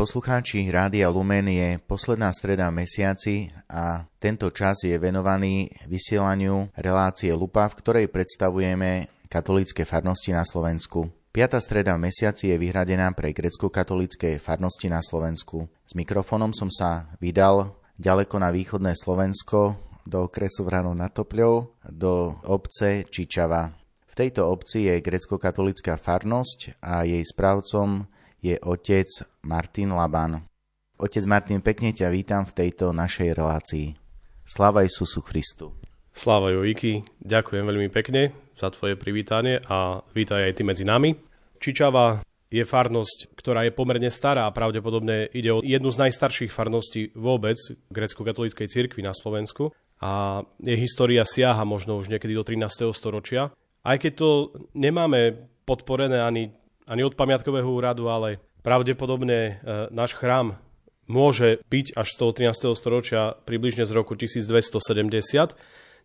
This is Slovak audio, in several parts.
Poslucháči, Rádia Lumen je posledná streda v mesiaci a tento čas je venovaný vysielaniu relácie Lupa, v ktorej predstavujeme katolícke farnosti na Slovensku. Piata streda v mesiaci je vyhradená pre grecko-katolícke farnosti na Slovensku. S mikrofónom som sa vydal ďaleko na východné Slovensko, do okresu Vrano na Topľov, do obce Čičava. V tejto obci je grecko-katolická farnosť a jej správcom je otec Martin Laban. Otec Martin, pekne ťa vítam v tejto našej relácii. Sláva Isusu Christu. Sláva Jojky, ďakujem veľmi pekne za tvoje privítanie a vítaj aj ty medzi nami. Čičava je farnosť, ktorá je pomerne stará a pravdepodobne ide o jednu z najstarších farností vôbec grecko-katolíckej cirkvi na Slovensku a jej história siaha možno už niekedy do 13. storočia. Aj keď to nemáme podporené ani ani od pamiatkového úradu, ale pravdepodobne e, náš chrám môže byť až z toho 13. storočia približne z roku 1270.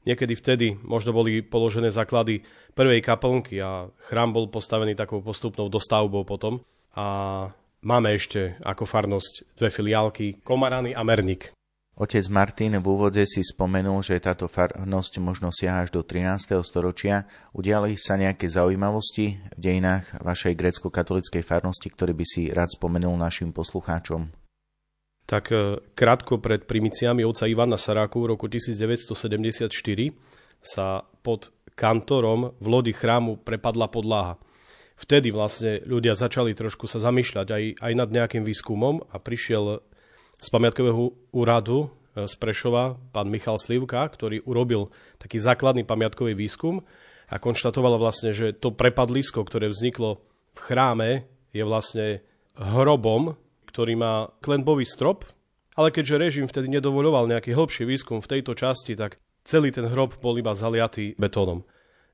Niekedy vtedy možno boli položené základy prvej kaplnky a chrám bol postavený takou postupnou dostavbou potom. A máme ešte ako farnosť dve filiálky, Komarany a Mernik. Otec Martin v úvode si spomenul, že táto farnosť možno siaha až do 13. storočia. Udiali sa nejaké zaujímavosti v dejinách vašej grecko-katolickej farnosti, ktorý by si rád spomenul našim poslucháčom? Tak e, krátko pred primiciami oca Ivana Saráku v roku 1974 sa pod kantorom v lodi chrámu prepadla podlaha. Vtedy vlastne ľudia začali trošku sa zamýšľať aj, aj nad nejakým výskumom a prišiel z pamiatkového úradu e, z Prešova, pán Michal Slivka, ktorý urobil taký základný pamiatkový výskum a konštatoval vlastne, že to prepadlisko, ktoré vzniklo v chráme, je vlastne hrobom, ktorý má klenbový strop, ale keďže režim vtedy nedovoľoval nejaký hĺbší výskum v tejto časti, tak celý ten hrob bol iba zaliatý betónom.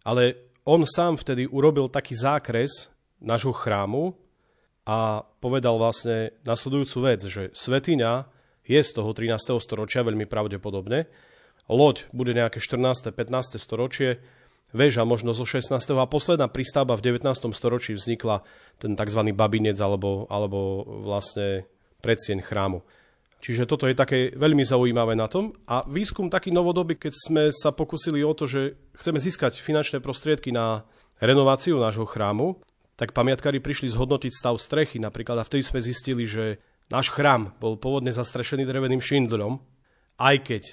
Ale on sám vtedy urobil taký zákres nášho chrámu, a povedal vlastne nasledujúcu vec, že svetiňa je z toho 13. storočia veľmi pravdepodobne, loď bude nejaké 14. 15. storočie, väža možno zo 16. a posledná prístavba v 19. storočí vznikla ten tzv. babinec alebo, alebo vlastne predsieň chrámu. Čiže toto je také veľmi zaujímavé na tom. A výskum taký novodobý, keď sme sa pokusili o to, že chceme získať finančné prostriedky na renováciu nášho chrámu, tak pamiatkári prišli zhodnotiť stav strechy napríklad a vtedy sme zistili, že náš chrám bol pôvodne zastrešený dreveným šindlom, aj keď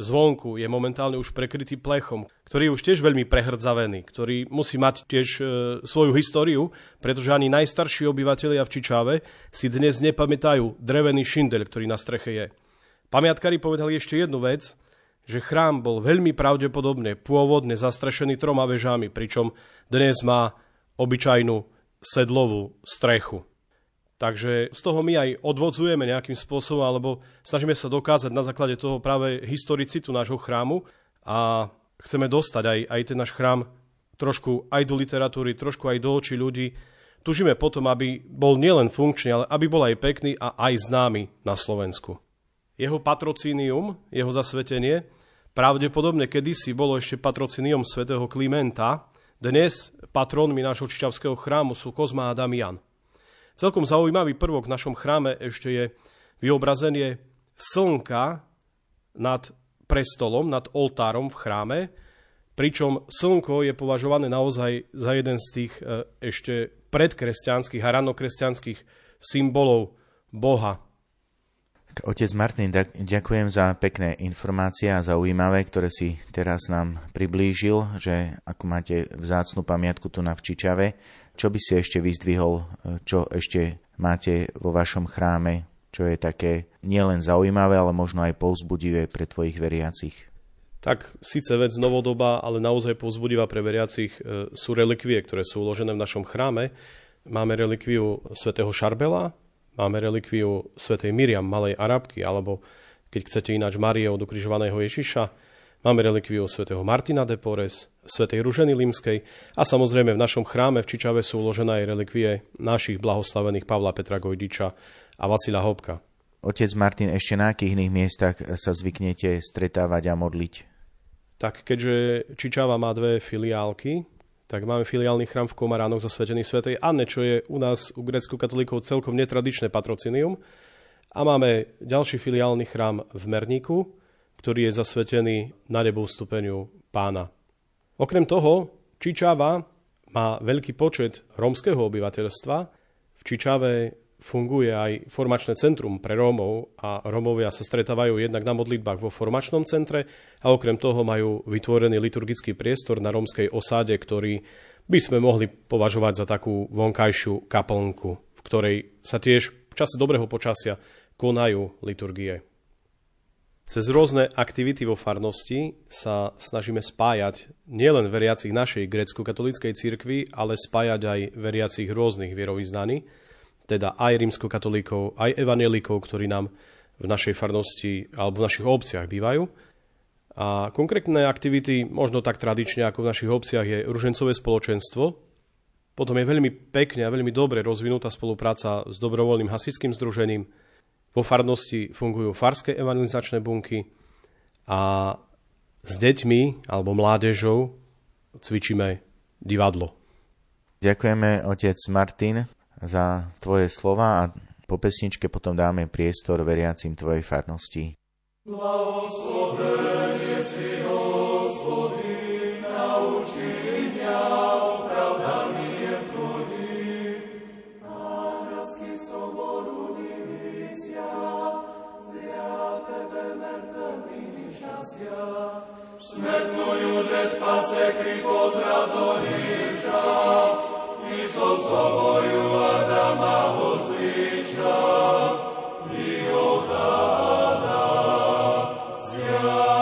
zvonku je momentálne už prekrytý plechom, ktorý je už tiež veľmi prehrdzavený, ktorý musí mať tiež e, svoju históriu, pretože ani najstarší obyvateľia v Čičáve si dnes nepamätajú drevený šindel, ktorý na streche je. Pamiatkári povedali ešte jednu vec, že chrám bol veľmi pravdepodobne pôvodne zastrešený troma vežami, pričom dnes má obyčajnú sedlovú strechu. Takže z toho my aj odvodzujeme nejakým spôsobom, alebo snažíme sa dokázať na základe toho práve historicitu nášho chrámu a chceme dostať aj, aj ten náš chrám trošku aj do literatúry, trošku aj do očí ľudí. Tužíme potom, aby bol nielen funkčný, ale aby bol aj pekný a aj známy na Slovensku. Jeho patrocínium, jeho zasvetenie, pravdepodobne kedysi bolo ešte patrocínium svätého Klimenta, dnes patrónmi nášho čičavského chrámu sú Kozma a Damian. Celkom zaujímavý prvok v našom chráme ešte je vyobrazenie slnka nad prestolom, nad oltárom v chráme, pričom slnko je považované naozaj za jeden z tých e, ešte predkresťanských a ranokresťanských symbolov Boha. Otec Martin, ďakujem za pekné informácie a zaujímavé, ktoré si teraz nám priblížil, že ako máte vzácnu pamiatku tu na Včičave, čo by si ešte vyzdvihol, čo ešte máte vo vašom chráme, čo je také nielen zaujímavé, ale možno aj povzbudivé pre tvojich veriacich? Tak síce vec novodoba, ale naozaj povzbudivá pre veriacich e, sú relikvie, ktoré sú uložené v našom chráme. Máme relikviu svätého Šarbela, Máme relikviu svätej Miriam, malej Arabky, alebo keď chcete ináč Marie od ukrižovaného Ježiša, máme relikviu svätého Martina de Porres, svätej Ruženy Limskej a samozrejme v našom chráme v Čičave sú uložené aj relikvie našich blahoslavených Pavla Petra Gojdiča a Vasila Hopka. Otec Martin, ešte na akých iných miestach sa zvyknete stretávať a modliť? Tak keďže Čičava má dve filiálky, tak máme filiálny chrám v Komaránoch zasvetený svätej Anne, čo je u nás, u grecko katolíkov, celkom netradičné patrocinium. A máme ďalší filiálny chrám v Merníku, ktorý je zasvetený na nebo vstupeniu pána. Okrem toho, Čičava má veľký počet rómskeho obyvateľstva. V Čičave funguje aj formačné centrum pre Rómov a Rómovia sa stretávajú jednak na modlitbách vo formačnom centre a okrem toho majú vytvorený liturgický priestor na rómskej osáde, ktorý by sme mohli považovať za takú vonkajšiu kaplnku, v ktorej sa tiež v čase dobrého počasia konajú liturgie. Cez rôzne aktivity vo farnosti sa snažíme spájať nielen veriacich našej grecko-katolíckej cirkvi, ale spájať aj veriacich rôznych vierovýznaní, teda aj rímskokatolíkov, aj evanelikov, ktorí nám v našej farnosti alebo v našich obciach bývajú. A konkrétne aktivity, možno tak tradične ako v našich obciach, je ružencové spoločenstvo. Potom je veľmi pekne a veľmi dobre rozvinutá spolupráca s dobrovoľným hasičským združením. Vo farnosti fungujú farské evangelizačné bunky a s deťmi alebo mládežou cvičíme divadlo. Ďakujeme otec Martin za tvoje slova a po pesničke potom dáme priestor veriacim tvojej farnosti. Blahoslovený si Smetnujú, že spase kripo zrazorivša, so soboju Adama uzviša, i odada zja.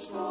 Serafim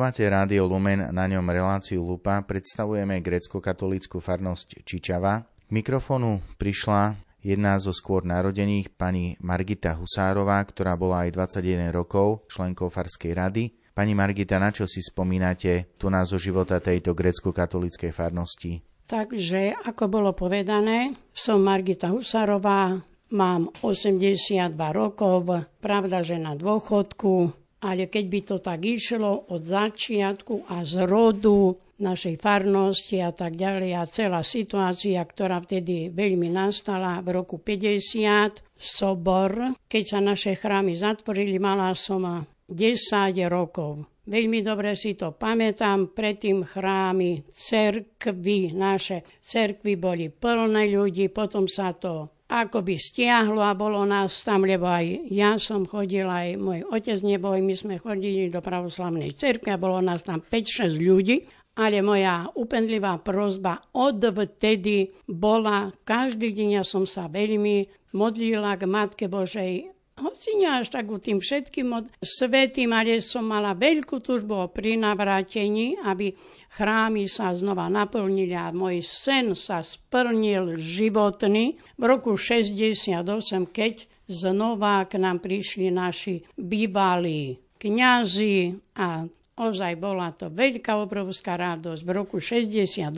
Počúvate Rádio Lumen, na ňom reláciu Lupa, predstavujeme grecko-katolícku farnosť Čičava. K mikrofónu prišla jedna zo skôr narodených pani Margita Husárová, ktorá bola aj 21 rokov členkou Farskej rady. Pani Margita, na čo si spomínate tu nás zo života tejto grecko-katolíckej farnosti? Takže, ako bolo povedané, som Margita Husárová, mám 82 rokov, pravda, že na dôchodku, ale keď by to tak išlo od začiatku a z rodu našej farnosti a tak ďalej a celá situácia, ktorá vtedy veľmi nastala v roku 50, sobor, keď sa naše chrámy zatvorili, mala som 10 rokov. Veľmi dobre si to pamätám, predtým chrámy, cerkvy, naše cerkvy boli plné ľudí, potom sa to ako by stiahlo a bolo nás tam, lebo aj ja som chodil, aj môj otec neboj, my sme chodili do pravoslavnej cerky a bolo nás tam 5-6 ľudí, ale moja upenlivá prozba odvtedy bola, každý deň ja som sa veľmi modlila k Matke Božej hoci až tak tým všetkým od svetým, ale som mala veľkú túžbu o prinavrátení, aby chrámy sa znova naplnili a môj sen sa splnil životný v roku 68, keď znova k nám prišli naši bývalí kňazi a ozaj bola to veľká obrovská radosť. V roku 68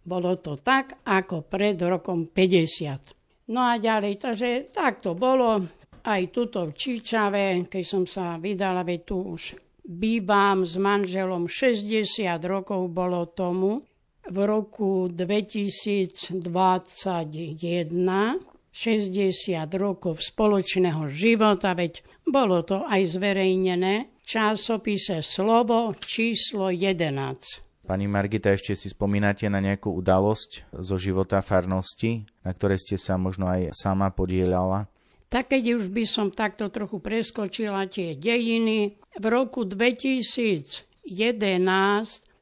bolo to tak, ako pred rokom 50. No a ďalej, takže tak to bolo aj tuto v Čičave, keď som sa vydala, veď tu už bývam s manželom 60 rokov bolo tomu. V roku 2021 60 rokov spoločného života, veď bolo to aj zverejnené v časopise Slovo číslo 11. Pani Margita, ešte si spomínate na nejakú udalosť zo života farnosti, na ktorej ste sa možno aj sama podielala? Tak keď už by som takto trochu preskočila tie dejiny, v roku 2011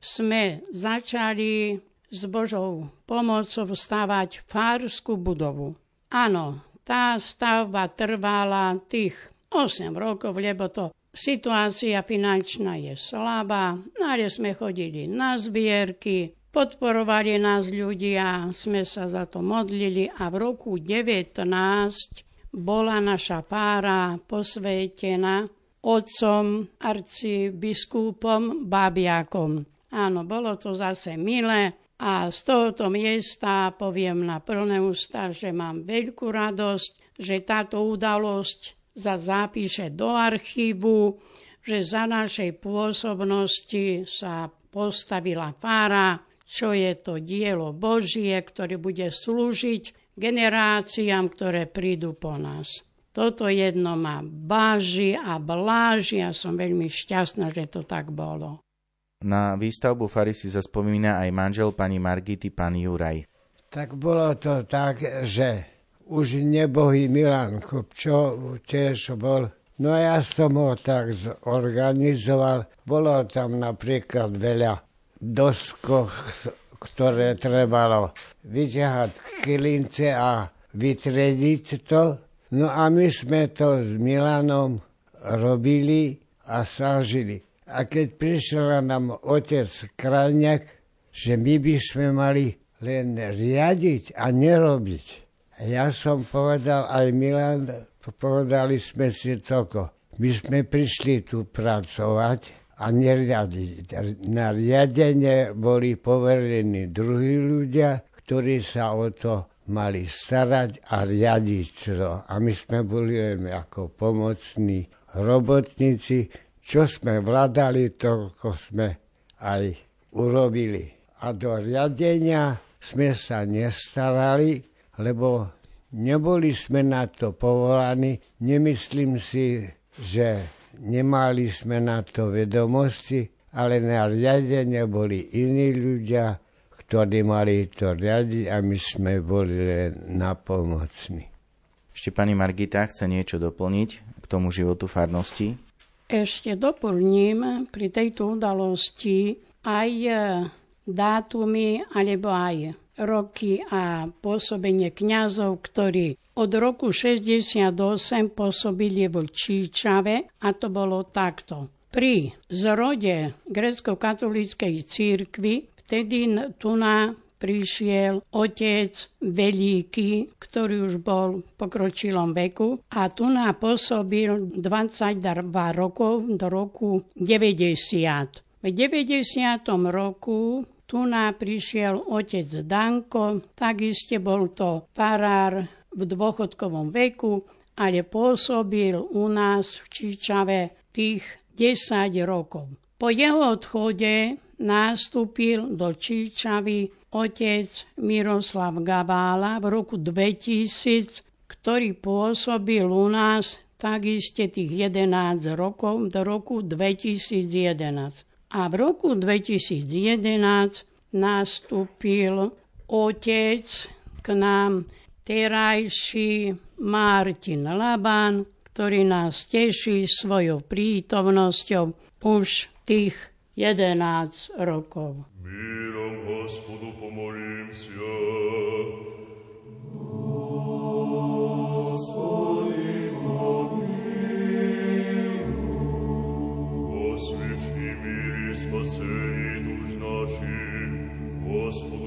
sme začali s Božou pomocou stavať fárskú budovu. Áno, tá stavba trvala tých 8 rokov, lebo to situácia finančná je slabá, ale sme chodili na zbierky, podporovali nás ľudia, sme sa za to modlili a v roku 19 bola naša fára posvetená otcom, arcibiskupom, babiakom. Áno, bolo to zase milé a z tohoto miesta poviem na plné ústa, že mám veľkú radosť, že táto udalosť sa zapíše do archívu, že za našej pôsobnosti sa postavila fára, čo je to dielo Božie, ktoré bude slúžiť generáciám, ktoré prídu po nás. Toto jedno ma báži a bláži a som veľmi šťastná, že to tak bolo. Na výstavbu Fary si zaspomína aj manžel pani Margity, pán Juraj. Tak bolo to tak, že už nebohý Milan Kopčo tiež bol No a ja som ho tak zorganizoval. Bolo tam napríklad veľa doskoch ktoré trebalo vyťahať kylince a vytrediť to. No a my sme to s Milanom robili a sážili. A keď prišiel nám otec Krajňák, že my by sme mali len riadiť a nerobiť. Ja som povedal, aj Milan, povedali sme si toko. My sme prišli tu pracovať, a neriadiť. Na riadenie boli poverení druhí ľudia, ktorí sa o to mali starať a riadiť to. A my sme boli len ako pomocní robotníci, čo sme vládali, toľko sme aj urobili. A do riadenia sme sa nestarali, lebo neboli sme na to povolaní. Nemyslím si, že nemali sme na to vedomosti, ale na riadenie boli iní ľudia, ktorí mali to riadiť a my sme boli len napomocní. Ešte pani Margita chce niečo doplniť k tomu životu farnosti? Ešte doplním pri tejto udalosti aj e, dátumy alebo aj roky a pôsobenie kňazov, ktorí od roku 68 pôsobili v Číčave a to bolo takto. Pri zrode grecko-katolíckej církvy vtedy tu na prišiel otec veľký, ktorý už bol v pokročilom veku a tu pôsobil 22 rokov do roku 90. V 90. roku tu prišiel otec Danko, takisto bol to farár v dôchodkovom veku, ale pôsobil u nás v Čičave tých 10 rokov. Po jeho odchode nastúpil do Číčavy otec Miroslav Gabála v roku 2000, ktorý pôsobil u nás takisto tých 11 rokov do roku 2011. A v roku 2011 nastúpil otec k nám terajší Martin Laban, ktorý nás teší svojou prítomnosťou už tých 11 rokov. Mírom Господу помолимся. Господи, помилуй. Освящи мир и спасение душ наших, Господу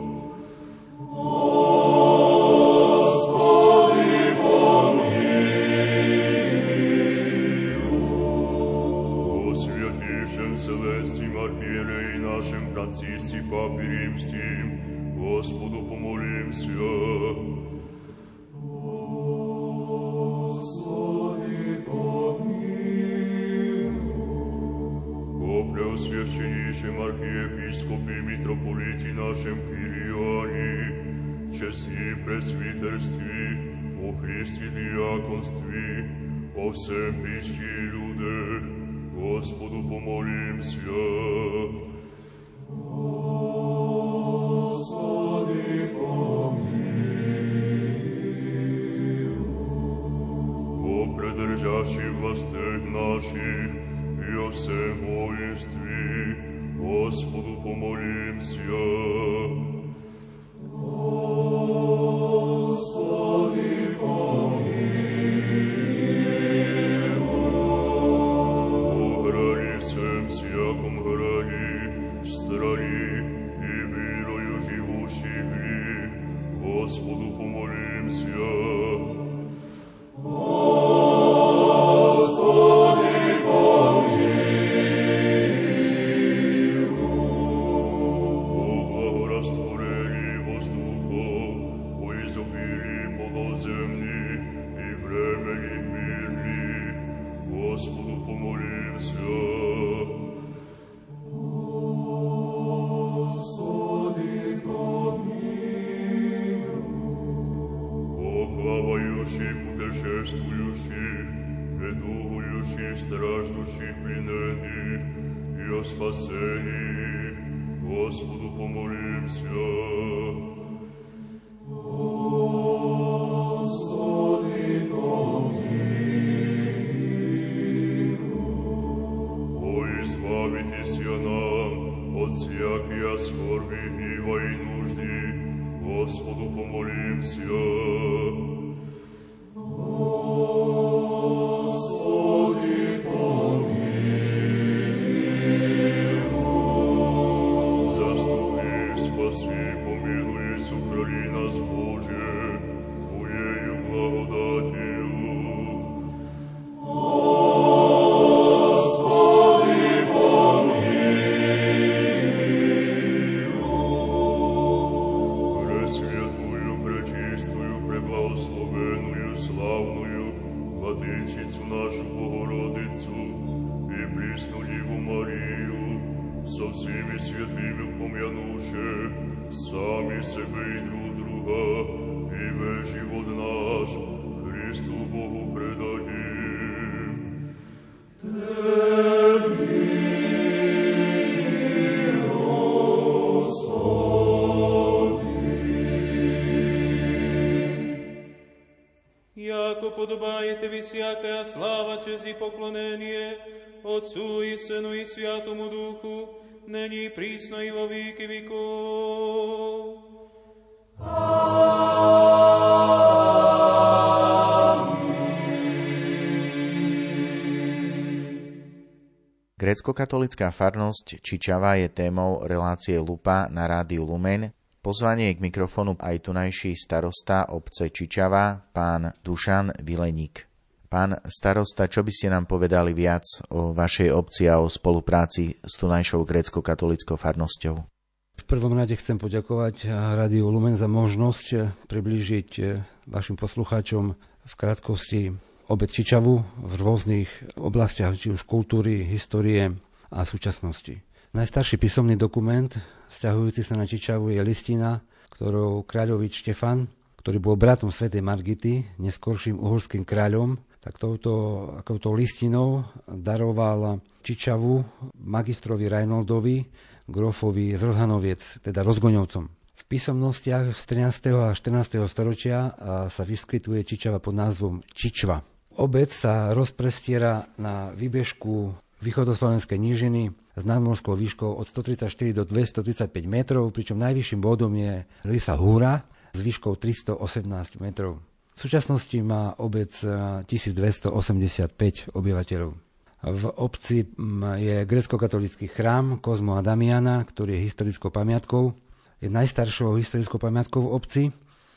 Господи, помилуй. О предержащих властях наших и о всем воинстве, Господу помолимся. Grécko-katolická farnosť Čičava je témou relácie Lupa na rádiu Lumen. Pozvanie k mikrofonu aj tunajší starosta obce Čičava, pán Dušan Vileník. Pán starosta, čo by ste nám povedali viac o vašej obci a o spolupráci s tunajšou grécko-katolickou farnosťou? V prvom rade chcem poďakovať Rádiu Lumen za možnosť priblížiť vašim poslucháčom v krátkosti obec Čičavu v rôznych oblastiach, či už kultúry, histórie a súčasnosti. Najstarší písomný dokument vzťahujúci sa na Čičavu je listina, ktorou kráľovič Štefan, ktorý bol bratom svätej Margity, neskorším uhorským kráľom, tak touto, touto listinou daroval Čičavu magistrovi Reinoldovi, grofovi z Rozhanoviec, teda Rozgoňovcom. V písomnostiach z 13. a 14. storočia sa vyskytuje Čičava pod názvom Čičva. Obec sa rozprestiera na výbežku východoslovenskej nížiny s nadmorskou výškou od 134 do 235 metrov, pričom najvyšším bodom je Lisa Húra s výškou 318 metrov. V súčasnosti má obec 1285 eh, obyvateľov. V obci je grecko-katolický chrám Kozmo a Damiana, ktorý je historickou pamiatkou. Je najstaršou historickou pamiatkou v obci.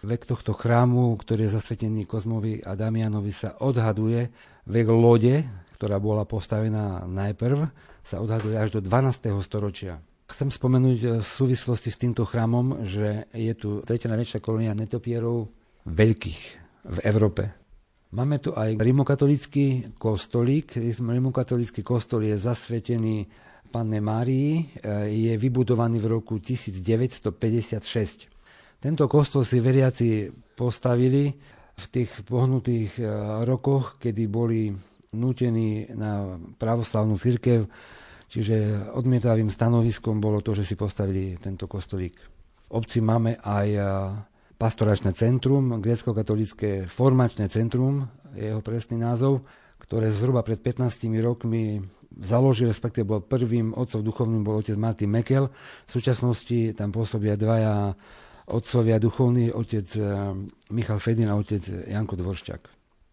Vek tohto chrámu, ktorý je zasvetený Kozmovi a Damianovi, sa odhaduje. Vek lode, ktorá bola postavená najprv, sa odhaduje až do 12. storočia. Chcem spomenúť eh, v súvislosti s týmto chrámom, že je tu tretia najväčšia kolónia netopierov veľkých v Európe. Máme tu aj rimokatolický kostolík. Rimokatolický kostol je zasvetený Panne Márii, je vybudovaný v roku 1956. Tento kostol si veriaci postavili v tých pohnutých e, rokoch, kedy boli nútení na pravoslavnú církev, čiže odmietavým stanoviskom bolo to, že si postavili tento kostolík. V obci máme aj e, pastoračné centrum, grécko-katolické formačné centrum, je jeho presný názov, ktoré zhruba pred 15 rokmi založil, respektíve bol prvým otcov duchovným, bol otec Martin Mekel. V súčasnosti tam pôsobia dvaja otcovia duchovní, otec eh, Michal Fedin a otec Janko Dvoršťak.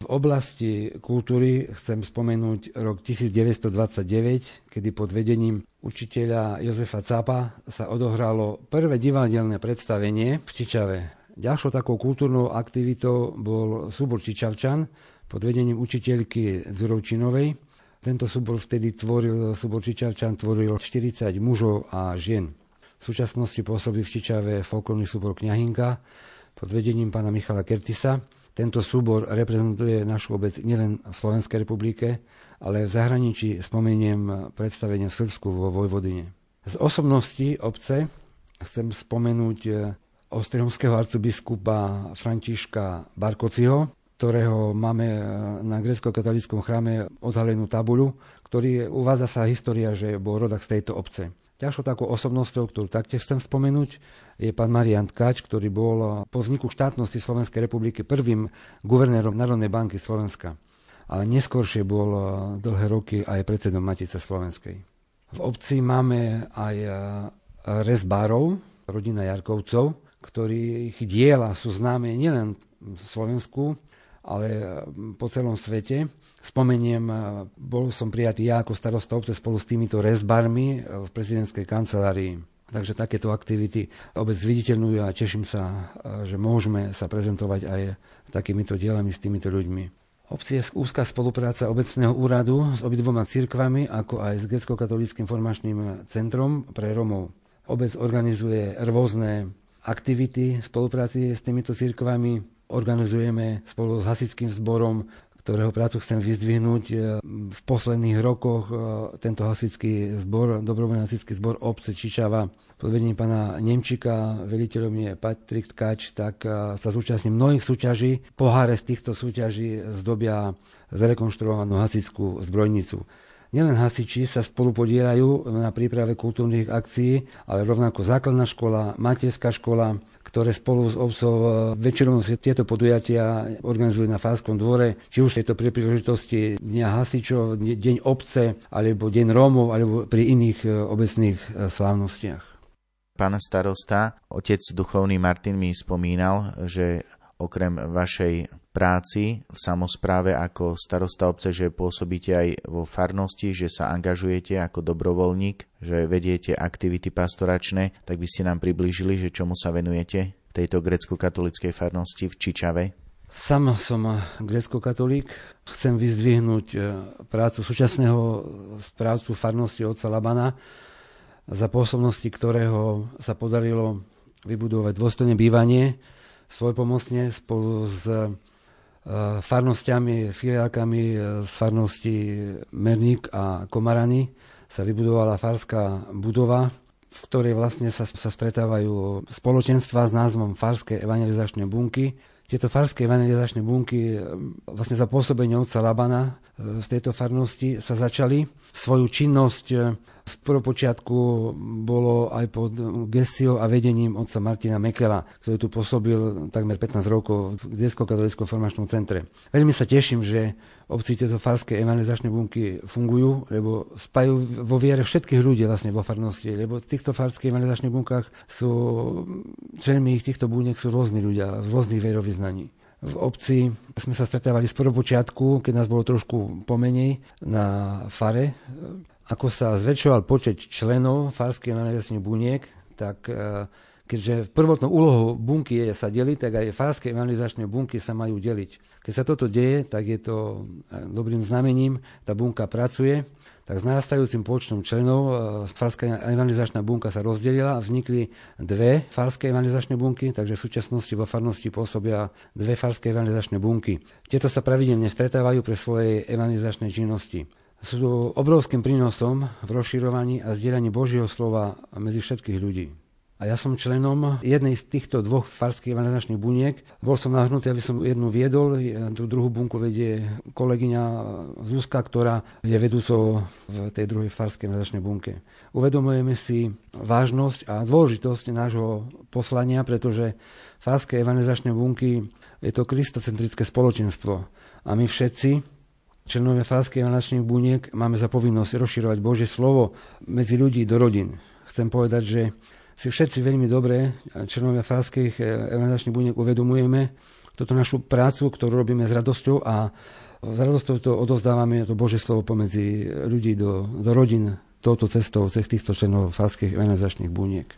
V oblasti kultúry chcem spomenúť rok 1929, kedy pod vedením učiteľa Jozefa Capa sa odohralo prvé divadelné predstavenie v Čičave Ďalšou takou kultúrnou aktivitou bol súbor Čičavčan pod vedením učiteľky Zurovčinovej. Tento súbor vtedy tvoril, súbor Čičavčan tvoril 40 mužov a žien. V súčasnosti pôsobí v Čičave folklórny súbor Kňahinka pod vedením pána Michala Kertisa. Tento súbor reprezentuje našu obec nielen v Slovenskej republike, ale v zahraničí spomeniem predstavenie v Srbsku vo Vojvodine. Z osobnosti obce chcem spomenúť ostrihomského arcibiskupa Františka Barkociho, ktorého máme e, na grecko-katolickom chráme odhalenú tabuľu, ktorý uvádza sa história, že bol rodak z tejto obce. Ďalšou takou osobnosťou, ktorú taktiež chcem spomenúť, je pán Marian Tkač, ktorý bol po vzniku štátnosti Slovenskej republiky prvým guvernérom Národnej banky Slovenska. Ale neskôršie bol e, dlhé roky aj predsedom Matice Slovenskej. V obci máme aj rezbárov, rodina Jarkovcov, ktorých diela sú známe nielen v Slovensku, ale po celom svete. Spomeniem, bol som prijatý ja ako starosta obce spolu s týmito rezbarmi v prezidentskej kancelárii. Takže takéto aktivity obec zviditeľňujú a teším sa, že môžeme sa prezentovať aj takýmito dielami s týmito ľuďmi. Obci je úzka spolupráca obecného úradu s obidvoma cirkvami, ako aj s grecko-katolickým formačným centrom pre Romov. Obec organizuje rôzne aktivity v spolupráci s týmito cirkvami. Organizujeme spolu s hasickým zborom ktorého prácu chcem vyzdvihnúť. E, v posledných rokoch e, tento hasický zbor, dobrovoľný hasický zbor obce Čičava pod vedením pána Nemčika, veliteľom je Patrik Tkač, tak e, sa zúčastní mnohých súťaží. Poháre z týchto súťaží zdobia zrekonštruovanú hasickú zbrojnicu. Nielen hasiči sa spolu podielajú na príprave kultúrnych akcií, ale rovnako základná škola, materská škola, ktoré spolu s obcov e, väčšinou si tieto podujatia organizujú na Fárskom dvore, či už je to pri príležitosti Dňa hasičov, Deň obce, alebo Deň Rómov, alebo pri iných e, obecných e, slávnostiach. Pán starosta, otec duchovný Martin mi spomínal, že okrem vašej práci v samozpráve ako starosta obce, že pôsobíte aj vo farnosti, že sa angažujete ako dobrovoľník, že vediete aktivity pastoračné, tak by ste nám priblížili, že čomu sa venujete v tejto grecko-katolickej farnosti v Čičave? Sam som grecko-katolík. Chcem vyzdvihnúť e, prácu súčasného správcu farnosti otca Labana, za pôsobnosti ktorého sa podarilo vybudovať dôstojné bývanie svojpomocne spolu s e, farnosťami, filiálkami e, z farnosti Merník a Komarany sa vybudovala farská budova, v ktorej vlastne sa, sa stretávajú spoločenstva s názvom Farské evangelizačné bunky. Tieto farské evangelizačné bunky e, vlastne za pôsobenie otca Labana v tejto farnosti sa začali svoju činnosť z prvopočiatku bolo aj pod gestiou a vedením otca Martina Mekela, ktorý tu pôsobil takmer 15 rokov v Grecko-katolickom formačnom centre. Veľmi sa teším, že obci tieto farské evangelizačné bunky fungujú, lebo spajú vo viere všetkých ľudí vlastne vo farnosti, lebo v týchto farských evangelizačných bunkách sú, členmi ich týchto buniek sú rôzni ľudia z rôznych vierovýznaní v obci sme sa stretávali z prvopočiatku, keď nás bolo trošku pomenej na fare ako sa zväčšoval počet členov farských manažerských buniek, tak e, keďže prvotnou úlohou bunky je sa deliť, tak aj farské evangelizačné bunky sa majú deliť. Keď sa toto deje, tak je to e, dobrým znamením, tá bunka pracuje, tak s narastajúcim počtom členov e, farská evangelizačná bunka sa rozdelila a vznikli dve farské evangelizačné bunky, takže v súčasnosti vo farnosti pôsobia dve farské evangelizačné bunky. Tieto sa pravidelne stretávajú pre svojej evangelizačnej činnosti sú obrovským prínosom v rozširovaní a zdieľaní Božieho slova medzi všetkých ľudí. A ja som členom jednej z týchto dvoch farských evangelizačných buniek. Bol som nahrnutý, aby som jednu viedol, tú druhú bunku vedie kolegyňa Zuzka, ktorá je vedúcou v tej druhej farskej evangelizačnej bunke. Uvedomujeme si vážnosť a dôležitosť nášho poslania, pretože farské evangelizačné bunky je to kristocentrické spoločenstvo. A my všetci, členovia Farskej evangelizačných buniek máme za povinnosť rozširovať Božie slovo medzi ľudí do rodín. Chcem povedať, že si všetci veľmi dobre, členovia Farských evangelizačných buniek, uvedomujeme túto našu prácu, ktorú robíme s radosťou a s radosťou to odozdávame to Božie slovo pomedzi ľudí do, do rodín touto cestou cez týchto členov Farských evangelizačných buniek.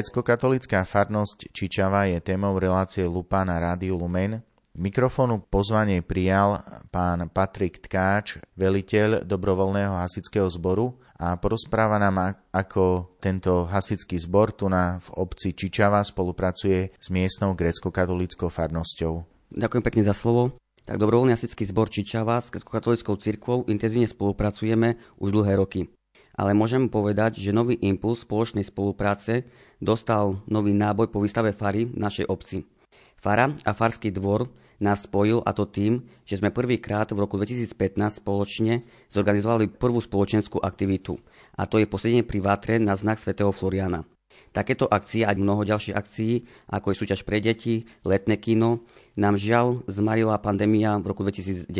Grecko-katolická farnosť Čičava je témou relácie Lupa na Rádiu Lumen. Mikrofónu pozvanie prijal pán Patrik Tkáč, veliteľ dobrovoľného hasického zboru a porozpráva nám, ako tento hasický zbor tu na, v obci Čičava spolupracuje s miestnou grecko-katolickou farnosťou. Ďakujem pekne za slovo. Tak dobrovoľný hasický zbor Čičava s grecko-katolickou cirkvou intenzívne spolupracujeme už dlhé roky ale môžem povedať, že nový impuls spoločnej spolupráce dostal nový náboj po výstave Fary v našej obci. Fara a Farský dvor nás spojil a to tým, že sme prvýkrát v roku 2015 spoločne zorganizovali prvú spoločenskú aktivitu a to je posedenie pri vátre na znak svätého Floriana. Takéto akcie, aj mnoho ďalších akcií, ako je súťaž pre deti, letné kino, nám žiaľ zmarila pandémia v roku 2019.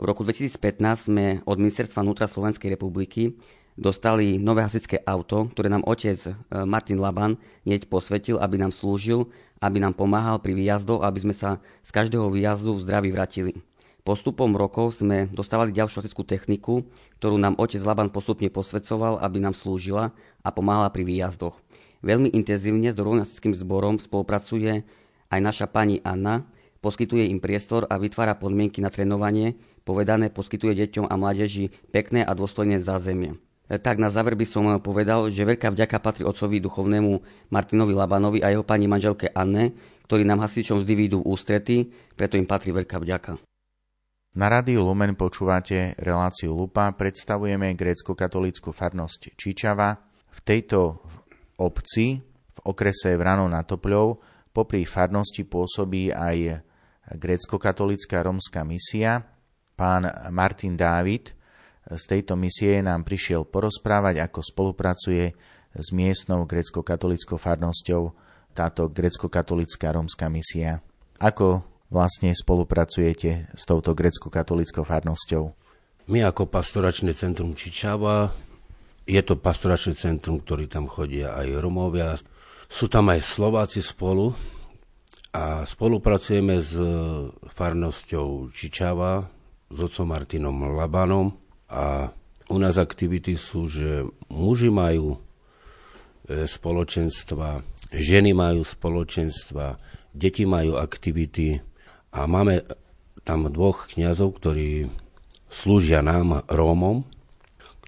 V roku 2015 sme od Ministerstva vnútra Slovenskej republiky dostali nové hasičské auto, ktoré nám otec e, Martin Laban nieť posvetil, aby nám slúžil, aby nám pomáhal pri výjazdoch, aby sme sa z každého výjazdu v zdraví vrátili. Postupom rokov sme dostávali ďalšiu hasičskú techniku, ktorú nám otec Laban postupne posvedcoval, aby nám slúžila a pomáhala pri výjazdoch. Veľmi intenzívne s dobrovoľníckým zborom spolupracuje aj naša pani Anna, poskytuje im priestor a vytvára podmienky na trénovanie, povedané poskytuje deťom a mládeži pekné a dôstojné zázemie. E, tak na záver by som povedal, že veľká vďaka patrí otcovi duchovnému Martinovi Labanovi a jeho pani manželke Anne, ktorí nám hasičom vždy výjdu v ústrety, preto im patrí veľká vďaka. Na rádiu Lumen počúvate reláciu Lupa, predstavujeme grécko-katolícku farnosť Čičava. V tejto obci, v okrese Vrano na Topľov, popri farnosti pôsobí aj grécko-katolická romská misia. Pán Martin Dávid z tejto misie nám prišiel porozprávať, ako spolupracuje s miestnou grécko-katolickou farnosťou táto grécko-katolická romská misia. Ako vlastne spolupracujete s touto grecko-katolickou farnosťou? My ako pastoračné centrum Čičava, je to pastoračné centrum, ktorý tam chodia aj Romovia, sú tam aj Slováci spolu a spolupracujeme s farnosťou Čičava, s otcom Martinom Labanom a u nás aktivity sú, že muži majú e, spoločenstva, ženy majú spoločenstva, deti majú aktivity, a máme tam dvoch kňazov, ktorí slúžia nám, Rómom,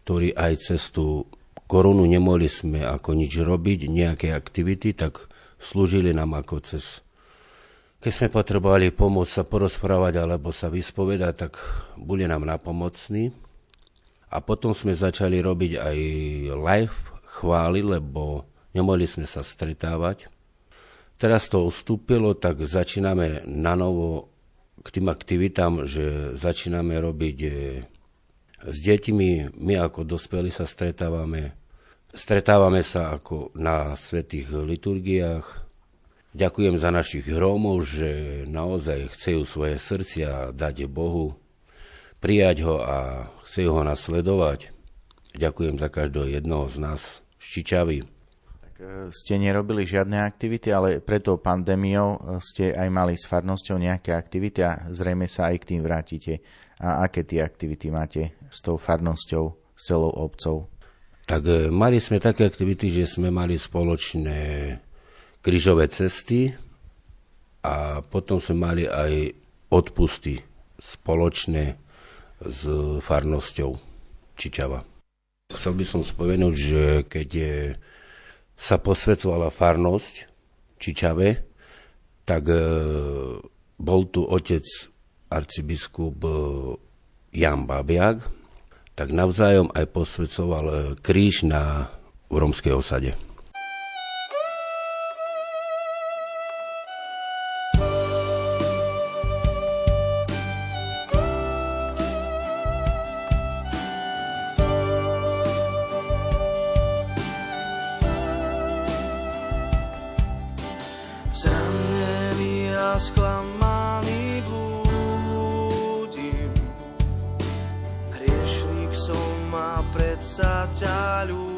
ktorí aj cez tú korunu nemohli sme ako nič robiť, nejaké aktivity, tak slúžili nám ako cez... Keď sme potrebovali pomôcť sa porozprávať alebo sa vyspovedať, tak boli nám napomocní. A potom sme začali robiť aj live chvály, lebo nemohli sme sa stretávať. Teraz to ustúpilo, tak začíname na novo k tým aktivitám, že začíname robiť e, s deťmi, my ako dospelí sa stretávame. Stretávame sa ako na svetých liturgiách. Ďakujem za našich Rómov, že naozaj chcú svoje srdcia dať Bohu, prijať ho a chcú ho nasledovať. Ďakujem za každého jednoho z nás z Čičavy ste nerobili žiadne aktivity, ale preto pandémiou eh, ste aj mali s farnosťou nejaké aktivity a zrejme sa aj k tým vrátite. A aké tie aktivity máte s tou farnosťou, s celou obcov? Tak eh, mali sme také aktivity, že sme mali spoločné krížové cesty a potom sme mali aj odpusty spoločné s farnosťou Čičava. Chcel by som spomenúť, že keď je sa posvedcovala farnosť Čičave, tak e, bol tu otec arcibiskup e, Jan Babiak, tak navzájom aj posvedcoval kríž na v romskej osade. zranený a sklamaný blúdim. Hriešnik som a predsa ťa ľúbim.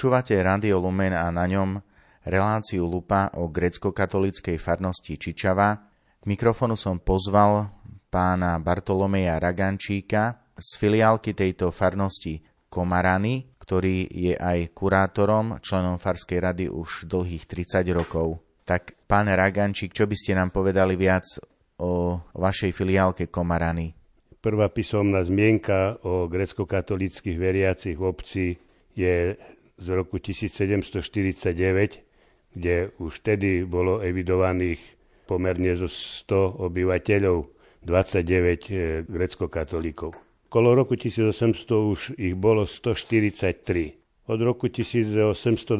Počúvate Radio Lumen a na ňom reláciu Lupa o grecko-katolíckej farnosti Čičava. K mikrofonu som pozval pána Bartolomeja Ragančíka z filiálky tejto farnosti Komarany, ktorý je aj kurátorom, členom Farskej rady už dlhých 30 rokov. Tak, pán Ragančík, čo by ste nám povedali viac o vašej filiálke Komarany? Prvá písomná zmienka o grecko-katolických veriacich obci je z roku 1749, kde už vtedy bolo evidovaných pomerne zo 100 obyvateľov 29 eh, grecko-katolíkov. Kolo roku 1800 už ich bolo 143. Od roku 1822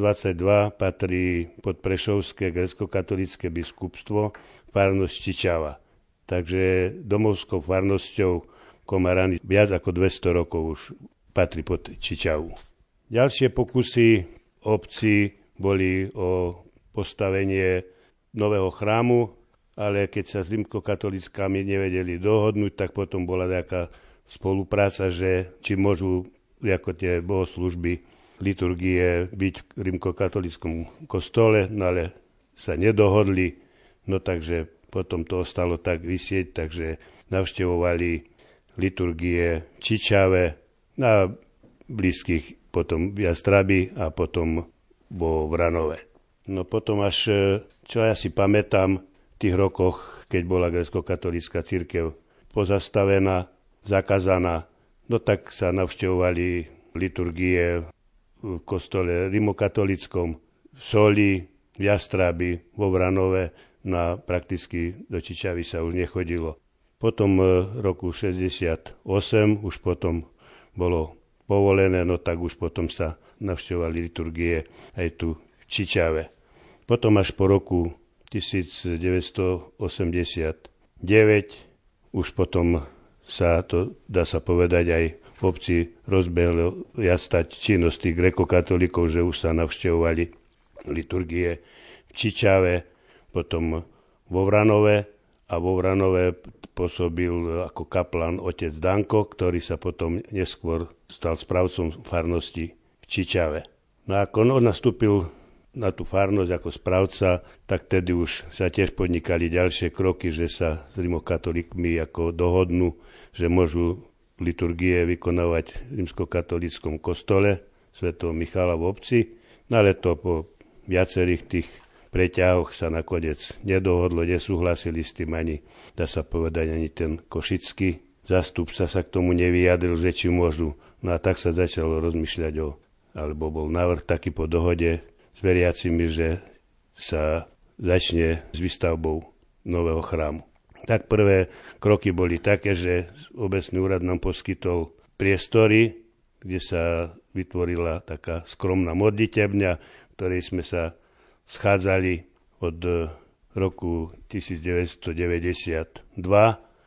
patrí pod Prešovské grecko-katolické biskupstvo farnosť Čičava. Takže domovskou farnosťou Komarany viac ako 200 rokov už patrí pod Čičavu. Ďalšie pokusy obci boli o postavenie nového chrámu, ale keď sa s rimskokatolickami nevedeli dohodnúť, tak potom bola nejaká spolupráca, že či môžu ako tie bohoslužby, liturgie byť v rimskokatolickom kostole, no ale sa nedohodli, no takže potom to ostalo tak vysieť, takže navštevovali liturgie Čičave na blízkych potom v Jastrabi a potom vo Vranove. No potom až, e, čo ja si pamätám, v tých rokoch, keď bola grecko-katolická církev pozastavená, zakazaná, no tak sa navštevovali liturgie v kostole rimokatolickom, v Soli, v Jastrabi, vo Vranove, na prakticky do Čičavy sa už nechodilo. Potom e, roku 68 už potom bolo povolené, no tak už potom sa navštevovali liturgie aj tu v Čičave. Potom až po roku 1989 už potom sa to, dá sa povedať, aj v obci rozbehlo jastať činnosti grekokatolíkov, že už sa navštevovali liturgie v Čičave, potom vo Vranove a vo Vranove pôsobil ako kaplan otec Danko, ktorý sa potom neskôr stal správcom farnosti Čičave. No a ako on nastúpil na tú farnosť ako správca, tak tedy už sa tiež podnikali ďalšie kroky, že sa s rimokatolíkmi ako dohodnú, že môžu liturgie vykonávať v rimskokatolickom kostole Sv. Michala v obci, no ale to po viacerých tých preťahoch sa nakoniec nedohodlo, nesúhlasili s tým ani, dá sa povedať, ani ten košický zastupca sa k tomu nevyjadril, že či môžu. No a tak sa začalo rozmýšľať o alebo bol návrh taký po dohode s veriacimi, že sa začne s výstavbou nového chrámu. Tak prvé kroky boli také, že obecný úrad nám poskytol priestory, kde sa vytvorila taká skromná modlitebňa, ktorej sme sa schádzali od roku 1992.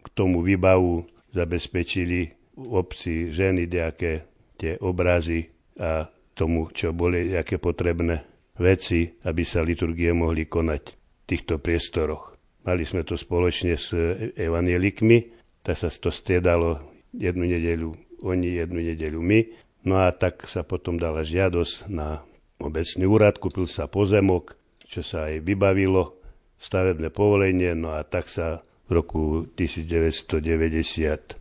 K tomu výbavu zabezpečili v obci ženy nejaké tie obrazy a tomu, čo boli aké potrebné veci, aby sa liturgie mohli konať v týchto priestoroch. Mali sme to spoločne s evanielikmi, tak sa to striedalo jednu nedeľu oni, jednu nedeľu my. No a tak sa potom dala žiadosť na obecný úrad, kúpil sa pozemok, čo sa aj vybavilo, stavebné povolenie, no a tak sa v roku 1993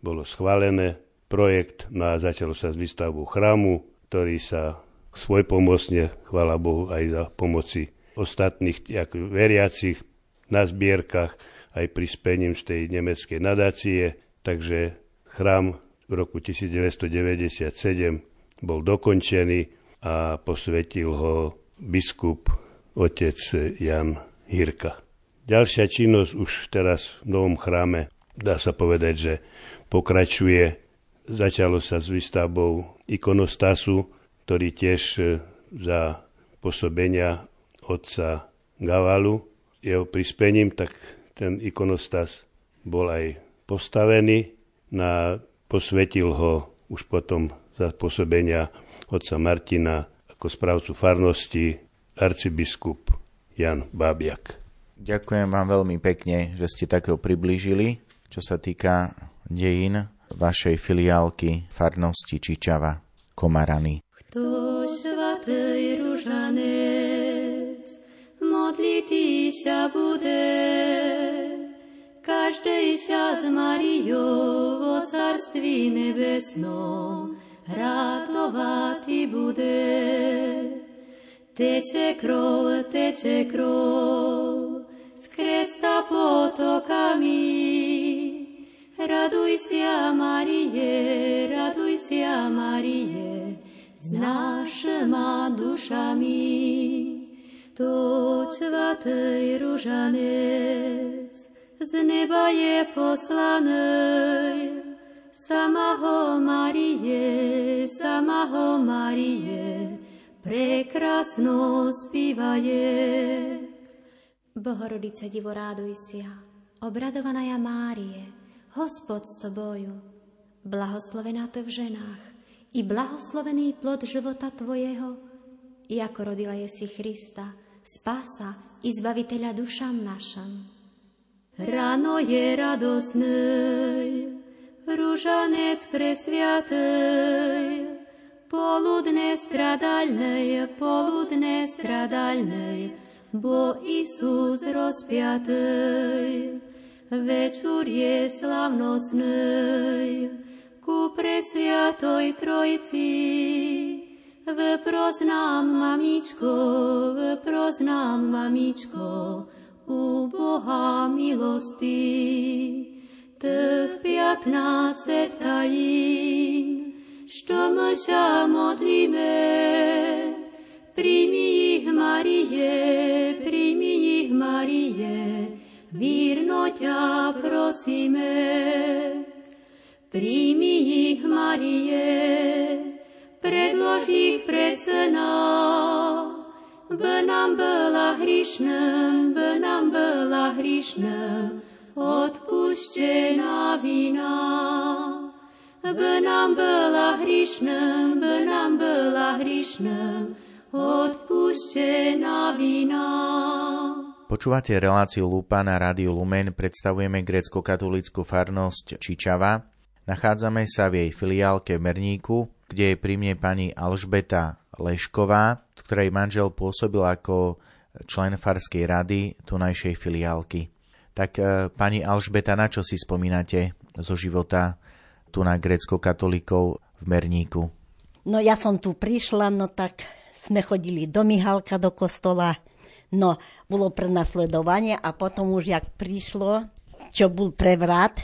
bolo schválené projekt, no a začalo sa s výstavbou chrámu, ktorý sa svoj chvála Bohu, aj za pomoci ostatných ako veriacich na zbierkach, aj prispením z tej nemeckej nadácie. Takže chrám v roku 1997 bol dokončený a posvetil ho biskup otec Jan Hirka. Ďalšia činnosť už teraz v novom chráme, dá sa povedať, že pokračuje Začalo sa s výstavbou ikonostasu, ktorý tiež e, za pôsobenia otca Gavalu, jeho prispením, tak ten ikonostas bol aj postavený. Na, posvetil ho už potom za pôsobenia otca Martina ako správcu farnosti arcibiskup Jan Bábiak. Ďakujem vám veľmi pekne, že ste takto priblížili, čo sa týka dejín vašej filiálky farnosti Čičava Komarany. To svatý ružanec, modlitýša bude, každejša z Mariou o carství nebesnom, radovati bude. Teče krov, teče krov, z kresta potokami, Raduj sa, Marie, raduj sa, Marie, s našima dušami. To čvatej ružanec z neba je poslaný, sama ho Marie, sama ho Marie, prekrasno spívaje. Bohorodice divo, ráduj obradovaná ja Márie, Hospod s tobою, blahoslovená to v ženách i blahoslovený plod života tvojeho, ako rodila je si Krista, spása i zbaviteľa dušam našam. Ráno je radosný, rúžanec presviatej, poludne stradalnej, poludne stradalnej, bo Isus rozpiatej. Večer je slavnostný, ku presviatoj Trojci. Vproznám, mamičko, vproznám, mamičko, u Boha milosti. Tych piatnacet tajín, što my się modlíme, Primi ich, Marie, primi ich, Marie, Vírno ťa prosíme, príjmi ich, Marie, predlož ich pred syna. By nám byla hrišná, by nám byla hrišná, odpuštěná vina. By nám byla hrišná, by nám byla hrišná, odpuštěná vina. Počúvate reláciu Lupa na Rádiu Lumen, predstavujeme grécko-katolickú farnosť Čičava. Nachádzame sa v jej filiálke v Merníku, kde je pri mne pani Alžbeta Lešková, ktorej manžel pôsobil ako člen farskej rady tunajšej filiálky. Tak e, pani Alžbeta, na čo si spomínate zo života tu na grécko-katolíkov v Merníku? No ja som tu prišla, no tak sme chodili do Mihalka do kostola, No, bolo prenasledovanie a potom už jak prišlo, čo bol prevrat,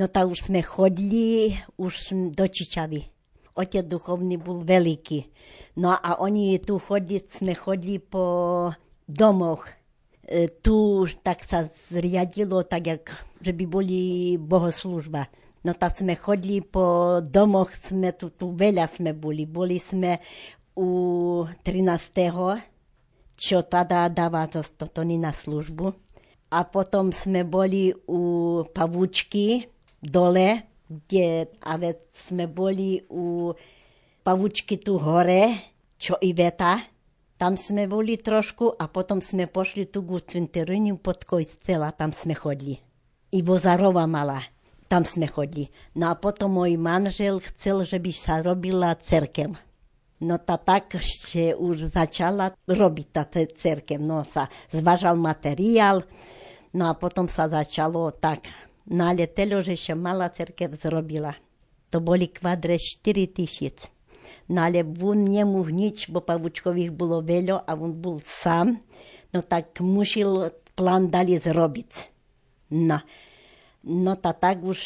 no tak už sme chodili už do Čičavy. Otec duchovný bol veľký. No a oni tu chodiť, sme chodili po domoch. E, tu tak sa zriadilo, tak jak, že by boli bohoslužba. No tak sme chodili po domoch, sme tu, tu veľa sme boli. Boli sme u 13 čo tada dáva to, toto na službu. A potom sme boli u Pavučky dole, kde ale sme boli u Pavučky tu hore, čo Iveta. Tam sme boli trošku a potom sme pošli tu ku cinteriniu pod kojstela, tam sme chodili. I Vozarova mala, tam sme chodili. No a potom môj manžel chcel, že by sa robila cerkev. No ta tak že už začala robiť tá cerkev. No sa zvažal materiál, no a potom sa začalo tak. Naletelo, že sa malá cerkev zrobila. To boli kvadre 4 tisíc. No ale on nemôže nič, bo pavučkových bolo veľa a on bol sám. No tak musel plán dali zrobiť. No. No ta tak už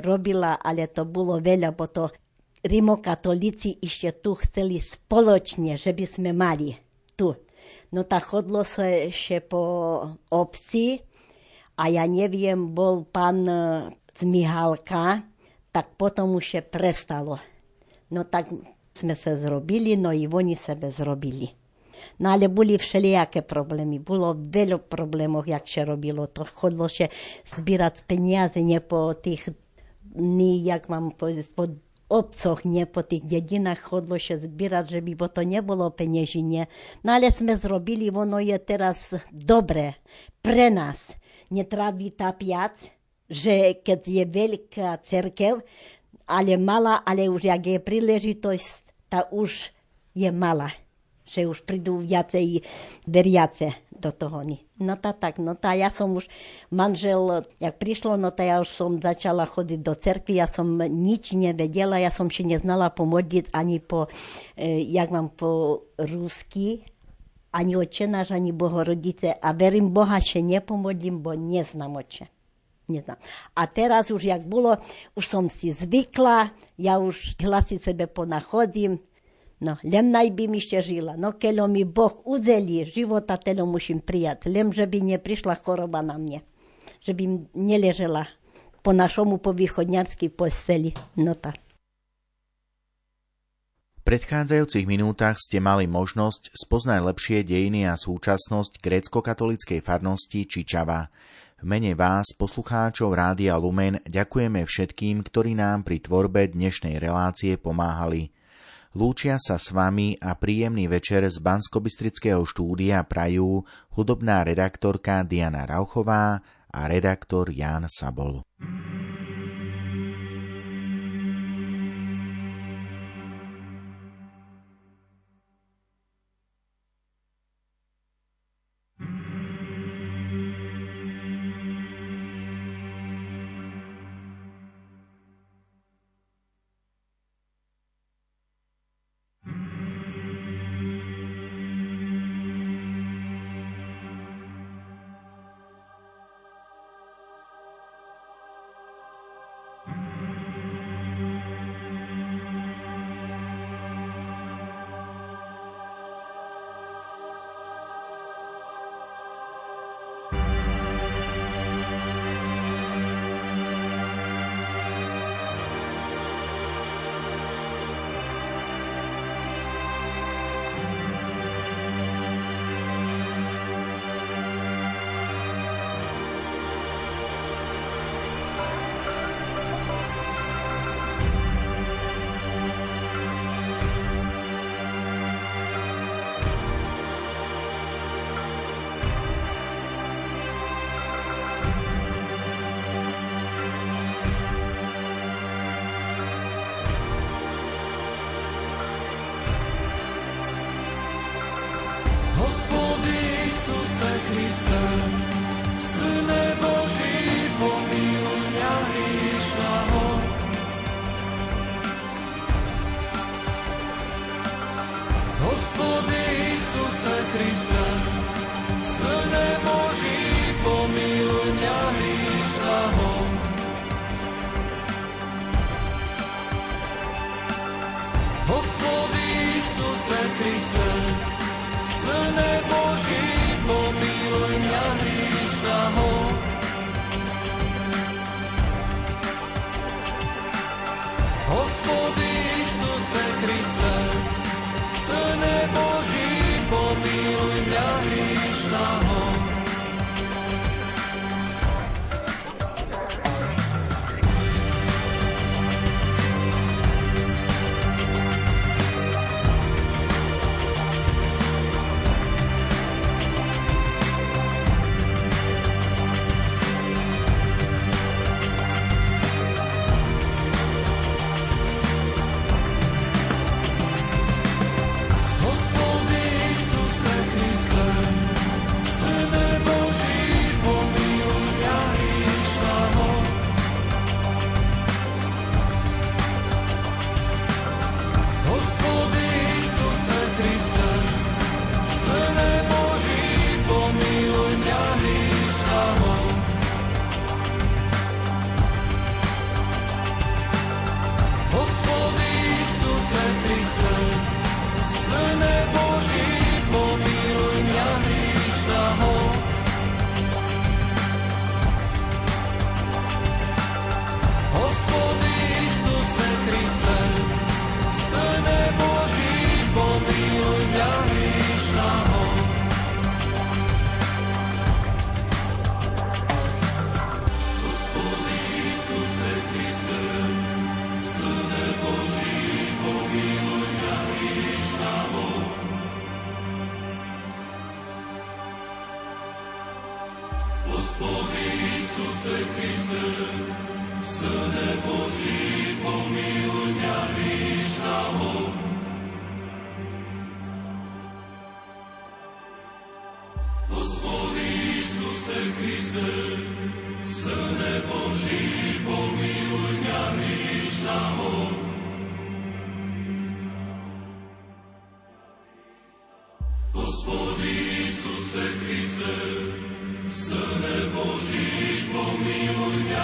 robila, ale to bolo veľa, bo to rimokatolíci ešte tu že by sme mali tu. No tak chodlo sa ešte po obci a ja neviem, bol pán e, z Mihalka, tak potom už je prestalo. No tak sme sa zrobili, no i oni sebe zrobili. No ale boli všelijaké problémy. Bolo veľa problémov, jak sa robilo. To chodilo sa zbierať peniaze, nie po tých dní, jak mám povedať, po obcoch, nie po tých dedinách chodlo się zbierať, že by to nebolo peniežinie. No ale sme zrobili, ono je teraz dobre pre nás. Netraví tapiac, že keď je veľká cerkev, ale malá, ale už jak je príležitosť, tak už je malá že už prídu viacej veriace do toho. No tá tak, no tá ja som už, manžel, jak prišlo, no tá ja už som začala chodiť do cerkvy, ja som nič nevedela, ja som si neznala pomodliť ani po, eh, jak mám po rusky, ani očenáš, ani bohorodice a verím Boha, že nepomodlím, bo neznám oče. Neznám. A teraz už, jak bolo, už som si zvykla, ja už hlasy sebe ponachodím, No, len najby mi ešte žila. No, keď mi Boh udeli života, telo musím prijať. Len, že by neprišla choroba na mne. Že by neležela po našomu po východňarskej posteli. No tak. V predchádzajúcich minútach ste mali možnosť spoznať lepšie dejiny a súčasnosť grécko-katolíckej farnosti Čičava. V mene vás, poslucháčov Rádia Lumen, ďakujeme všetkým, ktorí nám pri tvorbe dnešnej relácie pomáhali. Lúčia sa s vami a príjemný večer z Banskobistrického štúdia prajú hudobná redaktorka Diana Rauchová a redaktor Jan Sabol. Kriste,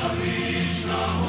Syne